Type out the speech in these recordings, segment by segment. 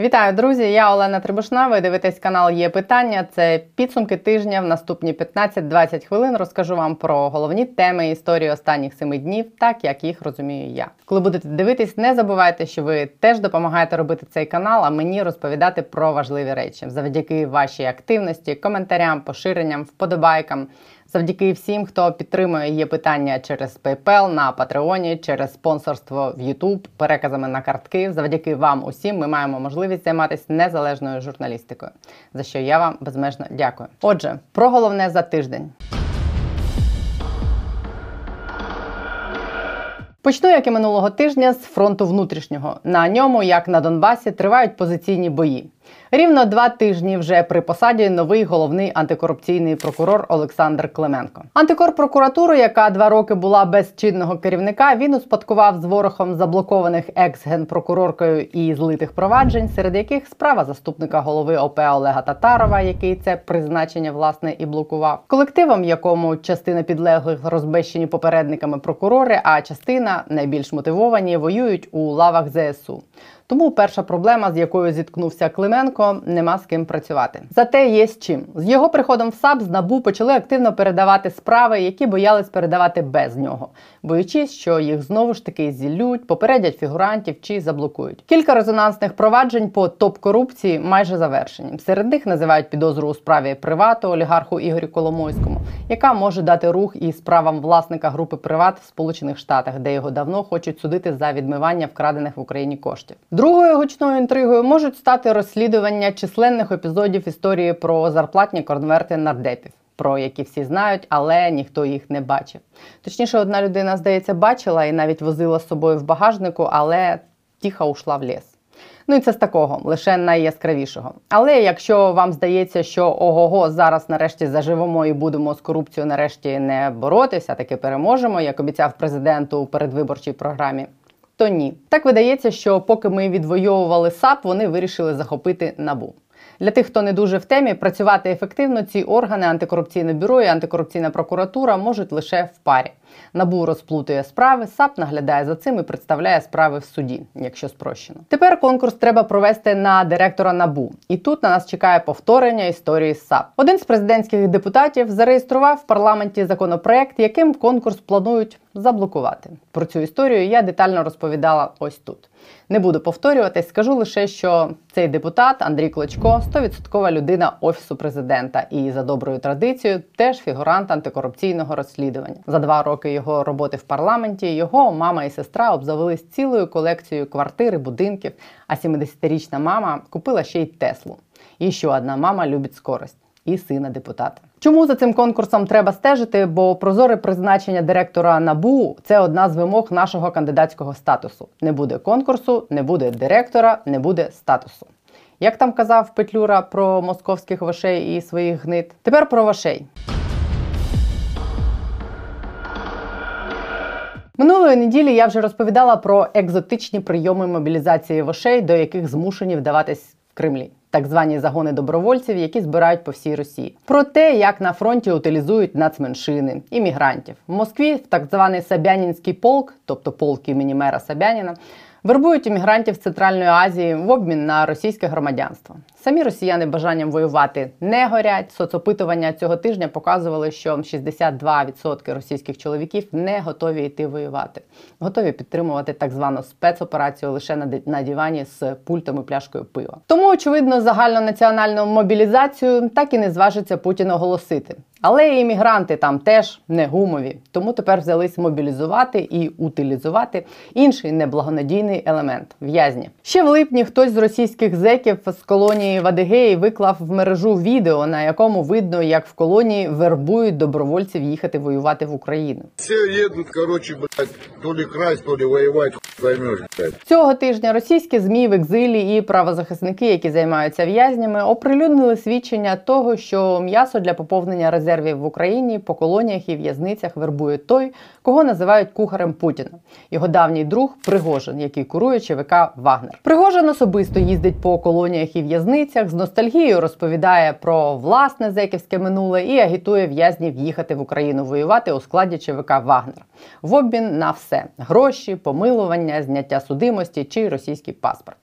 Вітаю, друзі! Я Олена Трибушна. Ви дивитесь канал Є питання. Це підсумки тижня. В наступні 15-20 хвилин розкажу вам про головні теми історії останніх семи днів, так як їх розумію я. Коли будете дивитись, не забувайте, що ви теж допомагаєте робити цей канал, а мені розповідати про важливі речі завдяки вашій активності, коментарям, поширенням, вподобайкам. Завдяки всім, хто підтримує є питання через PayPal, на Патреоні, через спонсорство в YouTube, переказами на картки. Завдяки вам усім ми маємо можливість займатися незалежною журналістикою, за що я вам безмежно дякую. Отже, про головне за тиждень. Почну, як і минулого тижня, з фронту внутрішнього. На ньому, як на Донбасі, тривають позиційні бої. Рівно два тижні вже при посаді новий головний антикорупційний прокурор Олександр Клименко. Антикорпрокуратуру, яка два роки була без чинного керівника, він успадкував з ворохом заблокованих екс-генпрокуроркою і злитих проваджень, серед яких справа заступника голови ОП Олега Татарова, який це призначення власне і блокував, колективом, якому частина підлеглих розбещені попередниками прокурори, а частина найбільш мотивовані воюють у лавах ЗСУ. Тому перша проблема, з якою зіткнувся Клименко, нема з ким працювати. Зате є з чим. З його приходом в САП з набу почали активно передавати справи, які боялись передавати без нього, боючись, що їх знову ж таки зіллють, попередять фігурантів чи заблокують. Кілька резонансних проваджень по топ-корупції майже завершені. Серед них називають підозру у справі привату олігарху Ігорю Коломойському, яка може дати рух і справам власника групи Приват в Сполучених Штатах, де його давно хочуть судити за відмивання вкрадених в Україні коштів. Другою гучною інтригою можуть стати розслідування численних епізодів історії про зарплатні конверти нардепів. Про які всі знають, але ніхто їх не бачив. Точніше, одна людина, здається, бачила і навіть возила з собою в багажнику, але тихо ушла в ліс. Ну і це з такого, лише найяскравішого. Але якщо вам здається, що ого-го, зараз нарешті заживемо і будемо з корупцією нарешті не боротися, таки переможемо, як обіцяв президент у передвиборчій програмі то ні. Так видається, що поки ми відвоювали САП, вони вирішили захопити набу. Для тих, хто не дуже в темі, працювати ефективно ці органи антикорупційне бюро і антикорупційна прокуратура можуть лише в парі. Набу розплутує справи, САП наглядає за цим і представляє справи в суді, якщо спрощено. Тепер конкурс треба провести на директора набу, і тут на нас чекає повторення історії САП. Один з президентських депутатів зареєстрував в парламенті законопроект, яким конкурс планують заблокувати. Про цю історію я детально розповідала ось тут. Не буду повторюватись, скажу лише, що цей депутат Андрій Клочко 100% людина офісу президента і за доброю традицією теж фігурант антикорупційного розслідування. За два роки його роботи в парламенті його мама і сестра обзавелись цілою колекцією квартир і будинків. А 70-річна мама купила ще й Теслу. І ще одна мама любить скорость і сина депутата. Чому за цим конкурсом треба стежити? Бо прозоре призначення директора набу це одна з вимог нашого кандидатського статусу. Не буде конкурсу, не буде директора, не буде статусу. Як там казав Петлюра про московських вошей і своїх гнит? Тепер про вошей. Минулої неділі я вже розповідала про екзотичні прийоми мобілізації вошей, до яких змушені вдаватись в Кремлі так звані загони добровольців, які збирають по всій Росії. Про те, як на фронті утилізують нацменшини іммігрантів в Москві, в так званий Сабянінський полк, тобто полк імені мера Сабяніна. Вербують іммігрантів з Центральної Азії в обмін на російське громадянство. Самі росіяни бажанням воювати не горять. Соцопитування цього тижня показували, що 62% російських чоловіків не готові йти воювати, готові підтримувати так звану спецоперацію лише на дивані з пультом і пляшкою пива. Тому очевидно загальнонаціональну мобілізацію так і не зважиться Путін оголосити. Але і іммігранти там теж не гумові, тому тепер взялись мобілізувати і утилізувати інший неблагонадійний елемент в'язні. Ще в липні хтось з російських зеків з колонії в Адигеї виклав в мережу відео, на якому видно, як в колонії вербують добровольців їхати воювати в Україну. Всі їдуть, коротше, блядь, то лі красть, то лі воювати, займеш. Цього тижня російські змі в екзилі і правозахисники, які займаються в'язнями, оприлюднили свідчення того, що м'ясо для поповнення резервів в Україні по колоніях і в'язницях вербує той, кого називають кухарем Путіна. Його давній друг Пригожин, який курує ЧВК Вагнер. Пригожин особисто їздить по колоніях і в'язницях, з ностальгією розповідає про власне зеківське минуле і агітує в'язнів їхати в Україну воювати у складі ЧВК Вагнер в обмін на все: гроші, помилування, зняття судимості чи російський паспорт.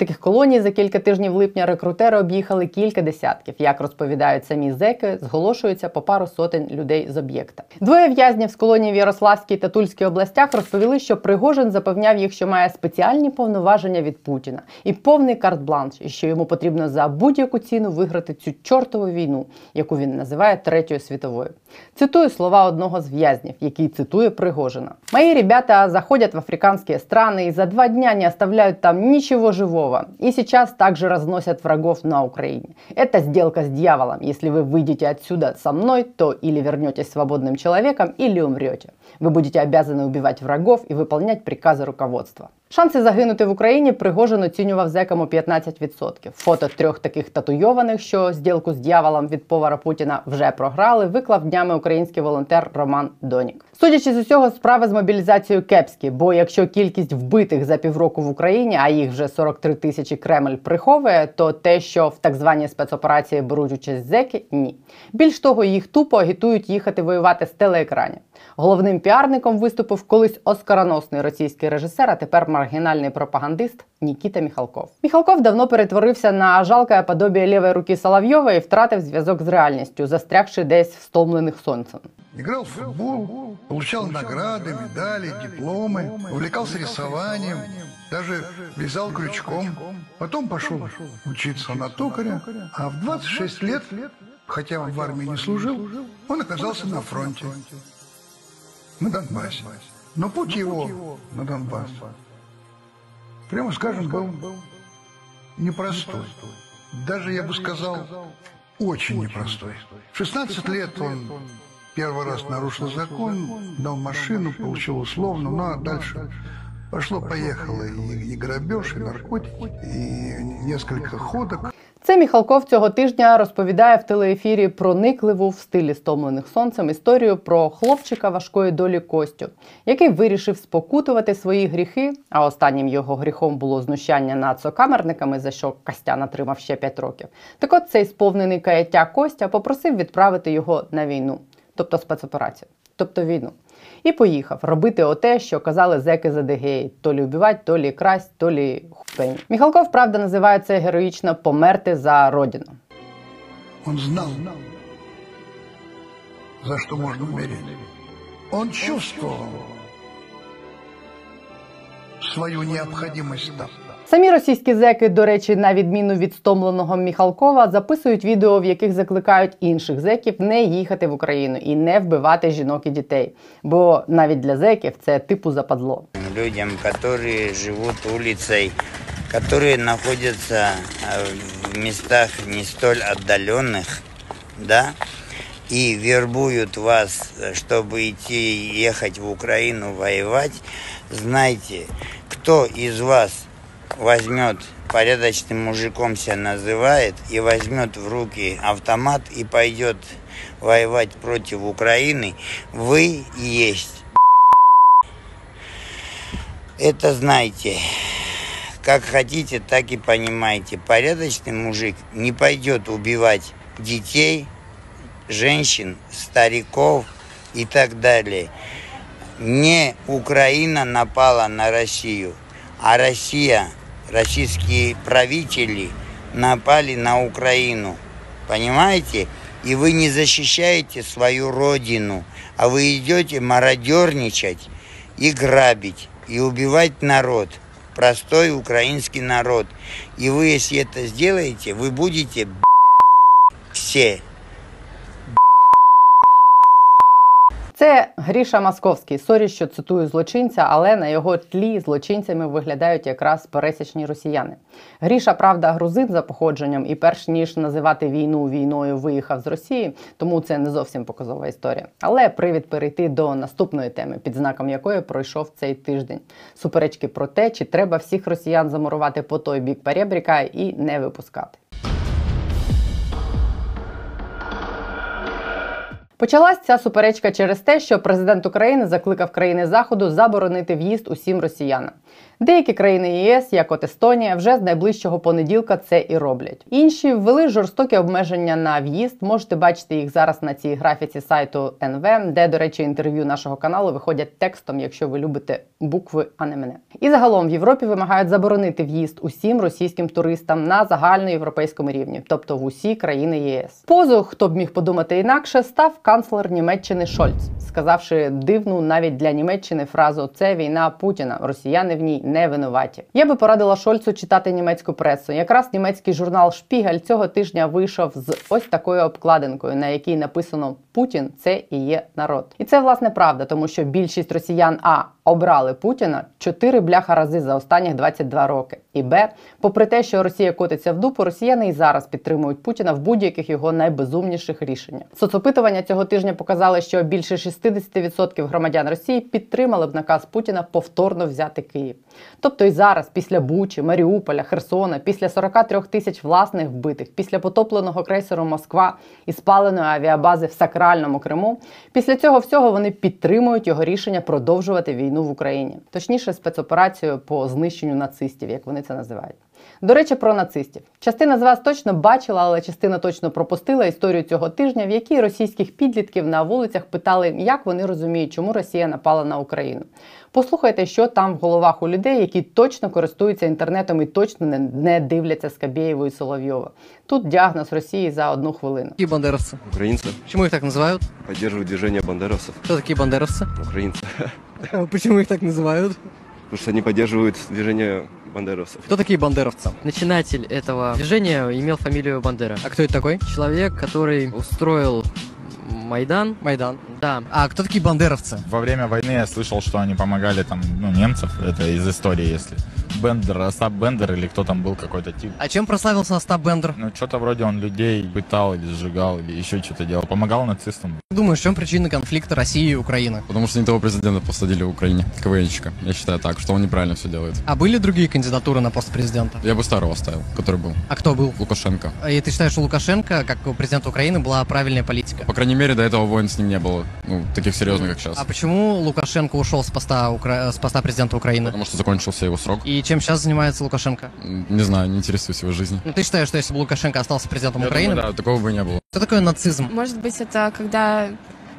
Таких колоній за кілька тижнів липня рекрутери об'їхали кілька десятків. Як розповідають самі зеки, зголошуються по пару сотень людей з об'єкта. Двоє в'язнів з колонії в Ярославській та Тульській областях розповіли, що Пригожин запевняв їх, що має спеціальні повноваження від Путіна і повний карт-бланш, і що йому потрібно за будь-яку ціну виграти цю чортову війну, яку він називає третьою світовою. Цитую слова одного з в'язнів, який цитує Пригожина: Мої ребята заходять в африканські страны і за два дня не оставляють там ничего живого. И сейчас также разносят врагов на Украине. Это сделка с дьяволом. Если вы выйдете отсюда со мной, то или вернетесь свободным человеком, или умрете. Вы будете обязаны убивать врагов и выполнять приказы руководства. Шанси загинути в Україні Пригожин оцінював зекам у 15%. Фото трьох таких татуйованих, що зділку з дьяволом від повара Путіна вже програли, виклав днями український волонтер Роман Донік. Судячи з усього, справи з мобілізацією кепські, бо якщо кількість вбитих за півроку в Україні, а їх вже 43 тисячі Кремль приховує, то те, що в так званій спецоперації беруть участь зеки, ні. Більш того, їх тупо агітують їхати воювати з телеекранів. Головним піарником виступив колись оскароносний російський режисер, а тепер маргінальний пропагандист Нікіта Міхалков. Міхалков давно перетворився на жалке подобіє лівої руки Соловйова і втратив зв'язок з реальністю, застрягши десь встомлених сонцем. Играл в футбол, получал награды, медали, дипломы, увлекался рисованием, даже вязал крючком. Потом пошел учиться на токаря, а в 26 лет, хотя он в армии не служил, он оказался на фронте, на Донбассе. Но путь его на Донбасс, прямо скажем, был непростой. Даже, я бы сказал, очень непростой. В 16 лет он первый раз нарушил закон, дал машину, получил условно, ну а дальше пошло-поехало и, и грабеж, и наркотики, и несколько ходок. Це Міхалков цього тижня розповідає в телеефірі проникливу в стилі стомлених сонцем історію про хлопчика важкої долі Костю, який вирішив спокутувати свої гріхи. А останнім його гріхом було знущання над сокамерниками, за що Костян отримав ще 5 років. Так от цей сповнений каяття Костя попросив відправити його на війну, тобто спецоперацію, тобто війну. І поїхав робити оте, що казали зеки за Дегеї: то лі убивать, то лі красть, то лі хупень. Міхалков, правда, називає це героїчно померти за родину. Он знал, за что можно умереть. Он чувствовал свою необходимость там. Самі російські зеки, до речі, на відміну від стомленого Міхалкова, записують відео, в яких закликають інших зеків не їхати в Україну і не вбивати жінок і дітей. Бо навіть для зеків це типу западло. людям, которые живут улицей, которые находятся э, в местах не столь отдаленных, да, и вербуют вас, э, чтобы идти ехать в Украину воевать, знайте, кто из вас возьмет порядочным мужиком себя называет и возьмет в руки автомат и пойдет воевать против Украины, вы есть это знайте. Как хотите, так и понимаете. Порядочный мужик не пойдет убивать детей, женщин, стариков и так далее. Не Украина напала на Россию, а Россия, российские правители напали на Украину. Понимаете? И вы не защищаете свою родину, а вы идете мародерничать и грабить, и убивать народ, простой украинский народ. И вы, если это сделаете, вы будете все. Це Гріша Масковський. Сорі, що цитую злочинця, але на його тлі злочинцями виглядають якраз пересічні росіяни. Гріша, правда, грузин за походженням, і перш ніж називати війну війною, виїхав з Росії, тому це не зовсім показова історія. Але привід перейти до наступної теми, під знаком якої пройшов цей тиждень. Суперечки про те, чи треба всіх росіян замурувати по той бік перебріка і не випускати. Почалась ця суперечка через те, що президент України закликав країни Заходу заборонити в'їзд усім росіянам. Деякі країни ЄС, як от Естонія, вже з найближчого понеділка це і роблять. Інші ввели жорстокі обмеження на в'їзд. Можете бачити їх зараз на цій графіці сайту НВ, де, до речі, інтерв'ю нашого каналу виходять текстом, якщо ви любите букви, а не мене. І загалом в Європі вимагають заборонити в'їзд усім російським туристам на загальноєвропейському рівні, тобто в усі країни ЄС. Позу, хто б міг подумати інакше, став канцлер Німеччини Шольц, сказавши дивну навіть для Німеччини фразу Це війна Путіна. Росіяни в ній не винуваті. Я би порадила Шольцу читати німецьку пресу. Якраз німецький журнал Шпігель цього тижня вийшов з ось такою обкладинкою, на якій написано Путін це і є народ. І це власне правда, тому що більшість росіян а обрали Путіна чотири бляха рази за останніх 22 роки. І Б, попри те, що Росія котиться в дупу, росіяни і зараз підтримують Путіна в будь-яких його найбезумніших рішеннях. Соцопитування цього тижня показали, що більше 60% громадян Росії підтримали б наказ Путіна повторно взяти Київ. Тобто і зараз, після Бучі, Маріуполя, Херсона, після 43 тисяч власних вбитих, після потопленого крейсеру Москва і спаленої авіабази в сакральному Криму, після цього всього вони підтримують його рішення продовжувати війну в Україні, точніше спецоперацію по знищенню нацистів, як вони це називають. До речі, про нацистів. Частина з вас точно бачила, але частина точно пропустила історію цього тижня, в якій російських підлітків на вулицях питали, як вони розуміють, чому Росія напала на Україну. Послухайте, що там в головах у людей, які точно користуються інтернетом і точно не, не дивляться Скабєєву і Соловйова. Тут діагноз Росії за одну хвилину. Какие бандеровцы? Украинцы Почему их так называют? поддерживают движение бандеровцев. Кто такие бандеровцы? Украинцы. Почему их так называют? Потому что они поддерживают движение бандеровцев. Кто такие бандеровцы? Начинатель этого движения имел фамилию Бандера. А кто это такой? Человек, который устроил Майдан. Майдан. Да. А кто такие бандеровцы? Во время войны я слышал, что они помогали там, ну, немцев, это из истории, если. Бендер, Остап Бендер или кто там был какой-то тип. А чем прославился Остап Бендер? Ну, что-то вроде он людей пытал или сжигал, или еще что-то делал. Помогал нацистам. Думаешь, в чем причина конфликта России и Украины? Потому что не того президента посадили в Украине, КВНчика. Я считаю так, что он неправильно все делает. А были другие кандидатуры на пост президента? Я бы старого оставил, который был. А кто был? Лукашенко. И ты считаешь, что Лукашенко, как президент Украины, была правильная политика? По крайней мере, до этого войн с ним не было, ну, таких серьезных, как сейчас. А почему Лукашенко ушел с поста, Укра- с поста президента Украины? Потому что закончился его срок. И чем сейчас занимается Лукашенко? Не знаю, не интересуюсь его жизнью. Ну, ты считаешь, что если бы Лукашенко остался президентом Я Украины, думаю, да, такого бы не было. что такое нацизм? Может быть, это когда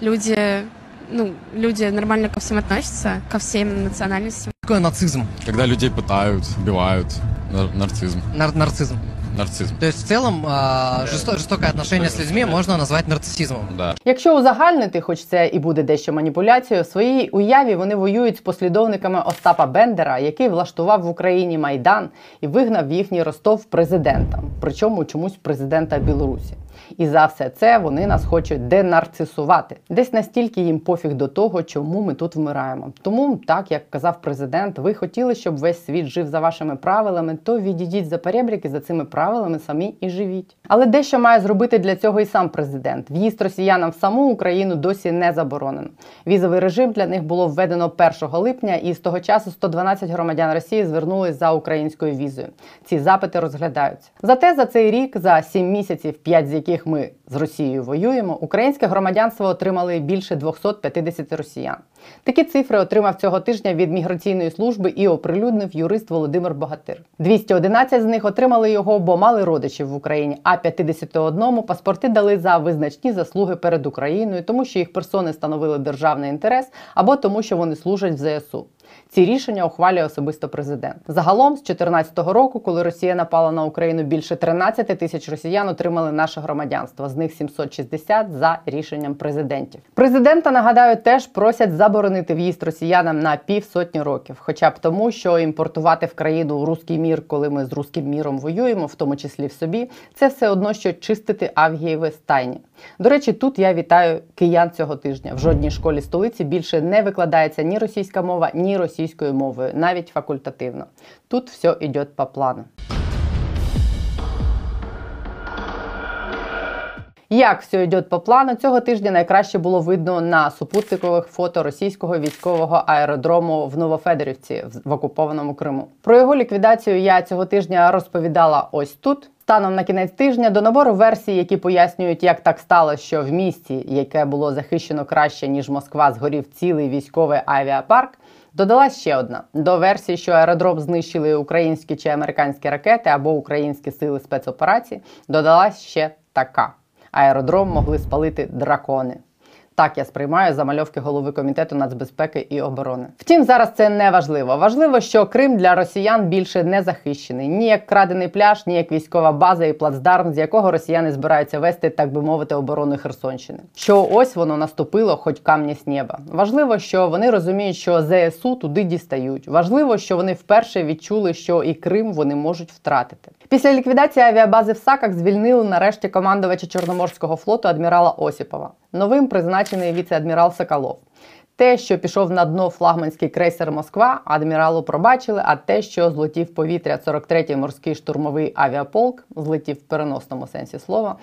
люди, ну, люди нормально ко всем относятся, ко всем национальностям. Что такое нацизм? Когда людей пытают, убивают. Нар- нарцизм. Нар- нарцизм. Нарцизм. То есть в целом а, жесто- жестокое отношение с людьми можно назвать нарциссизмом. Да. Якщо узагальнити, хоч це і буде дещо маніпуляцією, в своїй уяві вони воюють з послідовниками Остапа Бендера, який влаштував в Україні майдан і вигнав в їхній Ростов президента, причому чомусь президента Білорусі. І за все це вони нас хочуть денарцисувати. Десь настільки їм пофіг до того, чому ми тут вмираємо. Тому, так як казав президент, ви хотіли, щоб весь світ жив за вашими правилами, то відійдіть за перебріки за цими правилами самі і живіть. Але дещо має зробити для цього і сам президент. В'їзд росіянам в саму Україну досі не заборонено. Візовий режим для них було введено 1 липня, і з того часу 112 громадян Росії звернулись за українською візою. Ці запити розглядаються. Зате за цей рік, за 7 місяців, 5 з яких ми з Росією воюємо, українське громадянство отримали більше 250 росіян. Такі цифри отримав цього тижня від міграційної служби і оприлюднив юрист Володимир Богатир. 211 з них отримали його, бо мали родичів в Україні, а 51 паспорти дали за визначні заслуги перед Україною, тому що їх персони становили державний інтерес або тому, що вони служать в ЗСУ. Ці рішення ухвалює особисто президент. Загалом з 2014 року, коли Росія напала на Україну, більше 13 тисяч росіян отримали наше громадянство. З них 760 за рішенням президентів. Президента нагадаю, теж просять заборонити в'їзд росіянам на півсотні років, хоча б тому, що імпортувати в країну руський мір, коли ми з руським міром воюємо, в тому числі в собі, це все одно, що чистити авгієве стайні. До речі, тут я вітаю киян цього тижня. В жодній школі столиці більше не викладається ні російська мова, ні російською мовою, навіть факультативно. Тут все йде по плану. Як все йде по плану, цього тижня найкраще було видно на супутникових фото російського військового аеродрому в Новофедорівці в- окупованому Криму. Про його ліквідацію я цього тижня розповідала ось тут. Станом на кінець тижня до набору версій, які пояснюють, як так сталося, що в місті, яке було захищено краще ніж Москва, згорів цілий військовий авіапарк. Додалась ще одна до версії, що аеродром знищили українські чи американські ракети або українські сили спецоперації, Додалась ще така: аеродром могли спалити дракони. Так я сприймаю замальовки голови комітету нацбезпеки і оборони. Втім, зараз це не важливо. Важливо, що Крим для росіян більше не захищений ні як крадений пляж, ні як військова база і плацдарм, з якого росіяни збираються вести, так би мовити, оборону Херсонщини. Що ось воно наступило, хоч камні з неба. Важливо, що вони розуміють, що ЗСУ туди дістають. Важливо, що вони вперше відчули, що і Крим вони можуть втратити. Після ліквідації авіабази в Саках звільнили нарешті командувача Чорноморського флоту адмірала Осіпова Новим призначений віце-адмірал Соколов. Те, що пішов на дно флагманський крейсер Москва, адміралу пробачили, а те, що злетів повітря 43-й морський штурмовий авіаполк, злетів в переносному сенсі слова,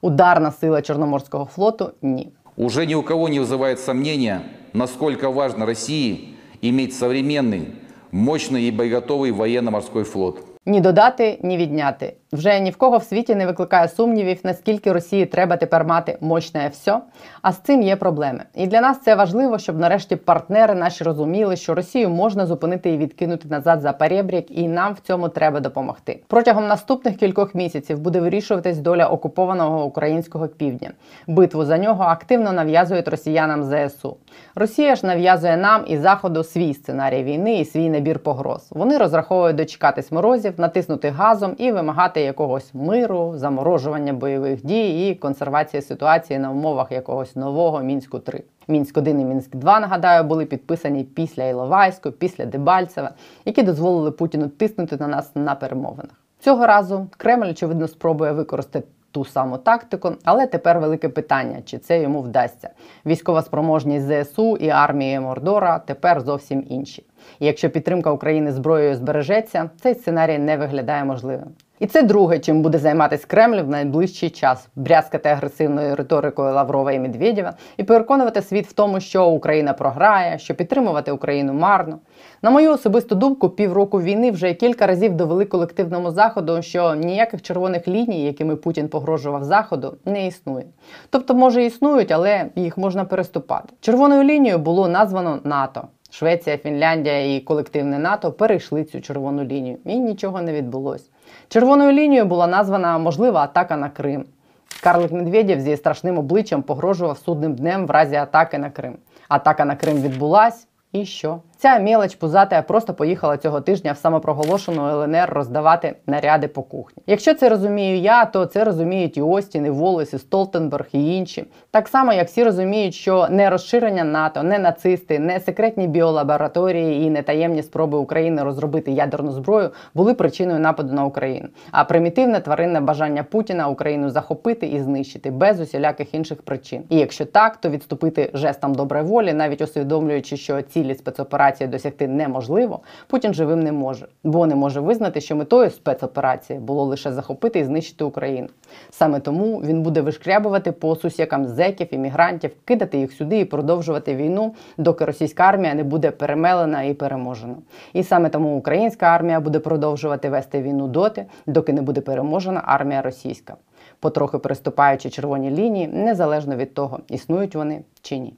ударна сила Чорноморського флоту ні. Уже ни у кого не вызывает сомнения, насколько важно России иметь современный, мощный и боеготовый военно-морской флот. Ні додати, ні відняти. Вже ні в кого в світі не викликає сумнівів, наскільки Росії треба тепер мати мощне все. А з цим є проблеми. І для нас це важливо, щоб нарешті партнери наші розуміли, що Росію можна зупинити і відкинути назад за перебрік, і нам в цьому треба допомогти. Протягом наступних кількох місяців буде вирішуватись доля окупованого українського півдня. Битву за нього активно нав'язують росіянам ЗСУ. Росія ж нав'язує нам і заходу свій сценарій війни і свій набір погроз. Вони розраховують дочекатись морозів, натиснути газом і вимагати якогось миру, заморожування бойових дій і консервації ситуації на умовах якогось нового мінську 3 Мінськ 1 і Мінськ 2 нагадаю, були підписані після Іловайську, після Дебальцева, які дозволили Путіну тиснути на нас на перемовинах. Цього разу Кремль очевидно спробує використати. Ту саму тактику, але тепер велике питання, чи це йому вдасться. Військова спроможність ЗСУ і армії Мордора тепер зовсім інші. І якщо підтримка України зброєю збережеться, цей сценарій не виглядає можливим. І це друге, чим буде займатися Кремль в найближчий час брязкати агресивною риторикою Лаврова і Медведєва і переконувати світ в тому, що Україна програє, що підтримувати Україну марно. На мою особисту думку, півроку війни вже кілька разів довели колективному заходу, що ніяких червоних ліній, якими Путін погрожував заходу, не існує. Тобто, може, існують, але їх можна переступати. Червоною лінією було названо НАТО. Швеція, Фінляндія і колективне НАТО перейшли цю червону лінію, і нічого не відбулося. Червоною лінією була названа можлива атака на Крим. Карлик Медведєв зі страшним обличчям погрожував судним днем в разі атаки на Крим. Атака на Крим відбулась, і що? Ця мілоч пузата просто поїхала цього тижня в самопроголошену ЛНР роздавати наряди по кухні. Якщо це розумію я, то це розуміють і Остін, і Волес, і Столтенберг, і інші. Так само, як всі розуміють, що не розширення НАТО, не нацисти, не секретні біолабораторії і не таємні спроби України розробити ядерну зброю були причиною нападу на Україну, а примітивне тваринне бажання Путіна Україну захопити і знищити без усіляких інших причин. І якщо так, то відступити жестом доброї волі, навіть усвідомлюючи, що цілі спецоперації досягти неможливо, Путін живим не може, бо не може визнати, що метою спецоперації було лише захопити і знищити Україну. Саме тому він буде вишкрябувати по сусікам зеків, іммігрантів, кидати їх сюди і продовжувати війну, доки російська армія не буде перемелена і переможена. І саме тому українська армія буде продовжувати вести війну доти, доки не буде переможена армія російська, потрохи переступаючи червоні лінії, незалежно від того, існують вони чи ні.